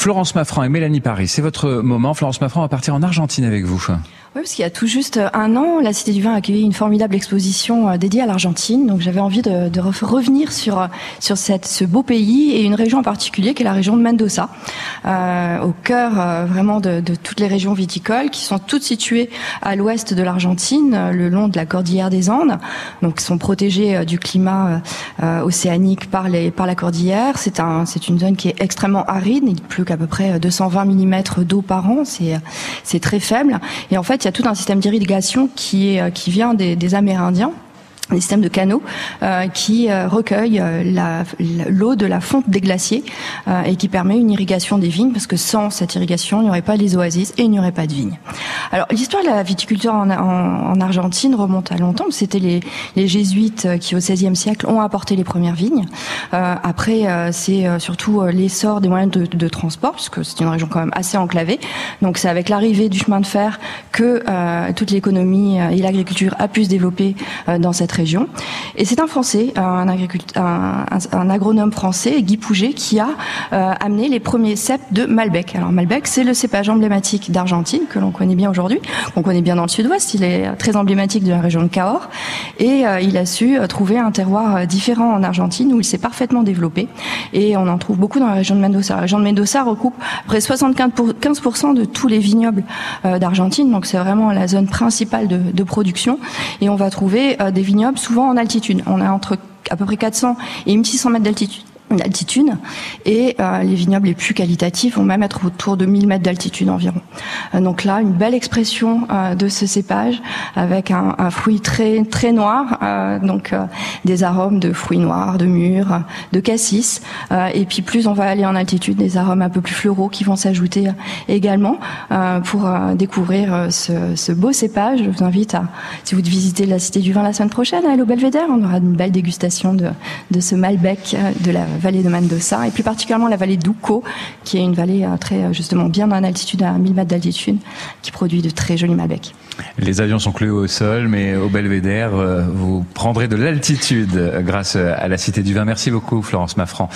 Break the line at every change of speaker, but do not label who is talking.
Florence Maffran et Mélanie Paris, c'est votre moment. Florence Maffran va partir en Argentine avec vous.
Oui, parce qu'il y a tout juste un an, la Cité du Vin a accueilli une formidable exposition euh, dédiée à l'Argentine. Donc j'avais envie de, revenir sur euh, sur ce beau pays et une région en particulier qui est la région de Mendoza, euh, au cœur vraiment de, toutes les régions viticoles qui sont toutes situées à l'ouest de l'Argentine, le long de la cordillère des Andes. Donc sont protégées du climat océanique par les par la cordillère. C'est un une zone qui est extrêmement aride. Il pleut qu'à peu près 220 mm d'eau par an. C'est très faible. Et en fait il y a tout un système d'irrigation qui, est, qui vient des, des Amérindiens des systèmes de canaux euh, qui euh, recueillent euh, l'eau de la fonte des glaciers euh, et qui permet une irrigation des vignes parce que sans cette irrigation, il n'y aurait pas les oasis et il n'y aurait pas de vignes. Alors l'histoire de la viticulture en, en, en Argentine remonte à longtemps. C'était les, jésuites qui au XVIe siècle ont apporté les premières vignes. Après, c'est surtout l'essor des moyens de, de transport puisque c'est une région quand même assez enclavée. Donc c'est avec l'arrivée du chemin de fer que toute l'économie et l'agriculture a pu se développer dans cette région région. Et c'est un Français, un, agronome français, Guy Pouget, qui a euh, amené les premiers cèpes de Malbec. Alors Malbec, c'est le cépage emblématique d'Argentine que l'on connaît bien aujourd'hui, qu'on connaît bien dans le sud-ouest. Il est très emblématique de la région de Cahors. Et euh, il a su euh, trouver un terroir différent en Argentine où il s'est parfaitement développé. Et on en trouve beaucoup dans la région de Mendoza. La région de Mendoza recoupe près 75% de tous les vignobles d'Argentine. Donc c'est vraiment la zone principale de, de, production. Et on va trouver des vignobles souvent en altitude. On a entre à peu près 400 et 1600 mètres d'altitude d'altitude et euh, les vignobles les plus qualitatifs vont même être autour de 1000 mètres d'altitude environ. Euh, donc là, une belle expression euh, de ce cépage avec un, fruit très très noir, donc des arômes de fruits noirs, de mûres, de cassis. Et puis plus on va aller en altitude, des arômes un peu plus floraux qui vont s'ajouter également pour découvrir ce, beau cépage. Je vous invite à, si vous visitez la Cité du Vin la semaine prochaine, à aller au Belvédère. On aura une belle dégustation de ce Malbec de la vallée de Mendoza et plus particulièrement la vallée d'Uco, qui est une vallée euh, très euh, justement bien en altitude, à 1000 mètres d'altitude, qui produit de très jolis Malbec.
Les avions sont cloués au sol, mais au Belvédère, euh, vous prendrez de l'altitude grâce à la Cité du Vin. Merci beaucoup, Florence Maffran.